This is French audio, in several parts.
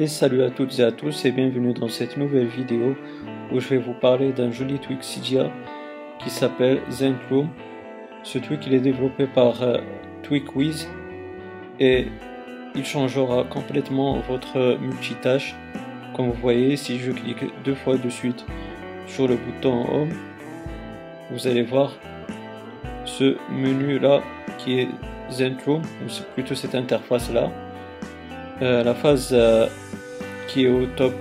Et salut à toutes et à tous et bienvenue dans cette nouvelle vidéo où je vais vous parler d'un joli tweak Cydia qui s'appelle Zenroom. Ce tweak il est développé par euh, TweakWiz et il changera complètement votre multitâche. Comme vous voyez, si je clique deux fois de suite sur le bouton Home, vous allez voir ce menu là qui est Zenroom, ou plutôt cette interface là. Euh, la phase euh, qui est au top,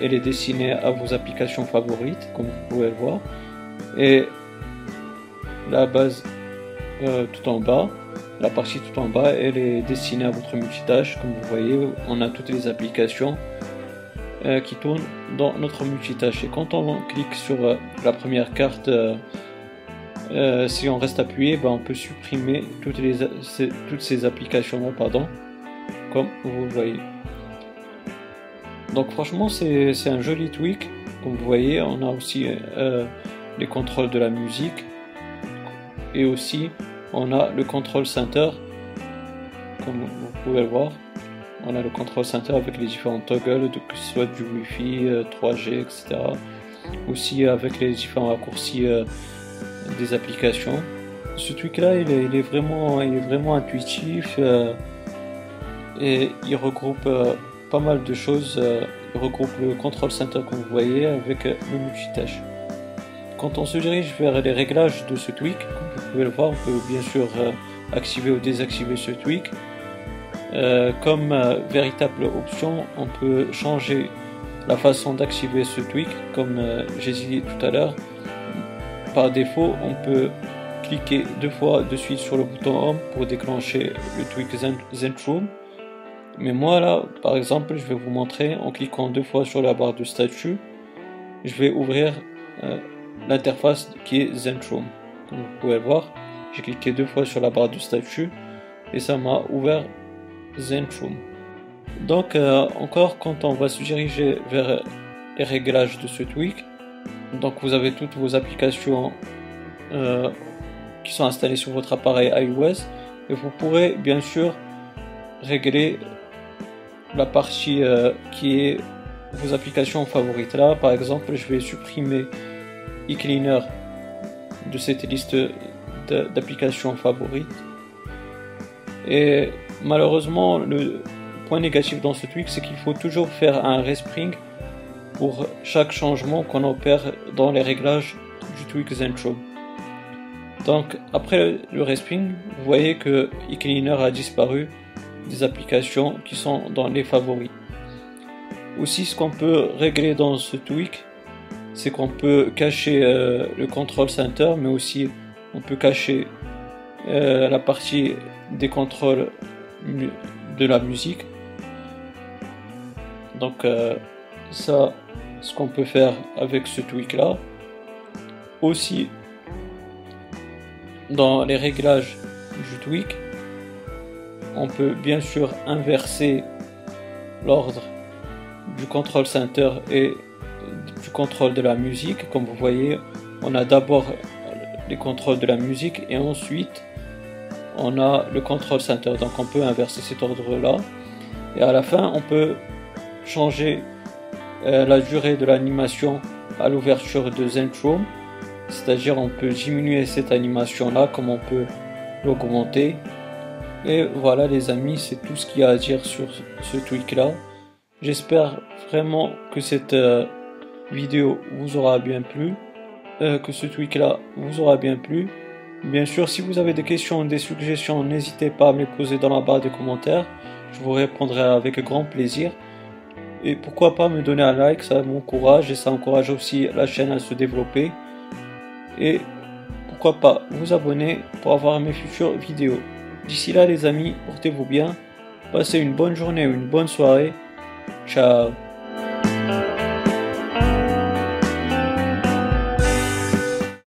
elle est destinée à vos applications favorites, comme vous pouvez le voir. Et la base euh, tout en bas, la partie tout en bas, elle est destinée à votre multitâche. Comme vous voyez, on a toutes les applications qui tournent dans notre multitâche. Et quand on clique sur la première carte, si on reste appuyé, ben, on peut supprimer toutes, les, toutes ces applications-là, pardon comme vous le voyez. Donc franchement c'est un joli tweak, comme vous voyez on a aussi euh, les contrôles de la musique. Et aussi on a le contrôle center comme vous pouvez le voir on a le contrôle center avec les différents toggles que ce soit du wifi 3G euh, etc aussi avec les différents raccourcis euh, des applications. Ce tweak là il est, vraiment il est vraiment intuitif et il regroupe pas mal de choses. Euh, regroupe le control center comme vous voyez avec euh, le multitâche. Quand on se dirige vers les réglages de ce tweak, comme vous pouvez le voir, on peut bien sûr activer ou désactiver ce tweak. comme véritable option, on peut changer la façon d'activer ce tweak, comme j'ai dit tout à l'heure. Par défaut, on peut cliquer deux fois de suite sur le bouton Home pour déclencher le tweak Zenroom. Mais moi là, par exemple, je vais vous montrer en cliquant deux fois sur la barre de statut, je vais ouvrir euh, l'interface qui est Zenroom. Comme vous pouvez le voir, j'ai cliqué deux fois sur la barre de statut et ça m'a ouvert Zenroom. Donc euh, encore quand on va se diriger vers les réglages de ce tweak, donc vous avez toutes vos applications euh, qui sont installées sur votre appareil iOS et vous pourrez bien sûr régler la partie euh, qui est vos applications favorites. Là, par exemple, je vais supprimer eCleaner de cette liste d'applications favorites. Et malheureusement, le point négatif dans ce tweak, c'est qu'il faut toujours faire un respring pour chaque changement qu'on opère dans les réglages du tweak Zenroom. Donc après le respring, vous voyez que eCleaner a disparu des applications qui sont dans les favoris. Aussi, ce qu'on peut régler dans ce tweak, c'est qu'on peut cacher euh, le control center, mais aussi on peut cacher euh, la partie des contrôles de la musique. Donc euh, ça, ce qu'on peut faire avec ce tweak là. Aussi, dans les réglages du tweak, on peut bien sûr inverser l'ordre du contrôle center et du contrôle de la musique. Comme vous voyez, on a d'abord les contrôles de la musique et ensuite on a le contrôle center. Donc on peut inverser cet ordre-là. Et à la fin, on peut changer euh, la durée de l'animation à l'ouverture de Zenroom. C'est-à-dire on peut diminuer cette animation-là comme on peut l'augmenter et voilà les amis, c'est tout ce qu'il y a à dire sur ce tweak là. J'espère vraiment que cette euh, vidéo vous aura bien plu, euh, que ce tweak là vous aura bien plu. Bien sûr, si vous avez des questions, des suggestions, n'hésitez pas à me les poser dans la barre de commentaires. Je vous répondrai avec grand plaisir. Et pourquoi pas me donner un like, ça m'encourage et ça encourage aussi la chaîne à se développer. Et pourquoi pas vous abonner pour avoir mes futures vidéos. D'ici là les amis, portez-vous bien, passez une bonne journée ou une bonne soirée. Ciao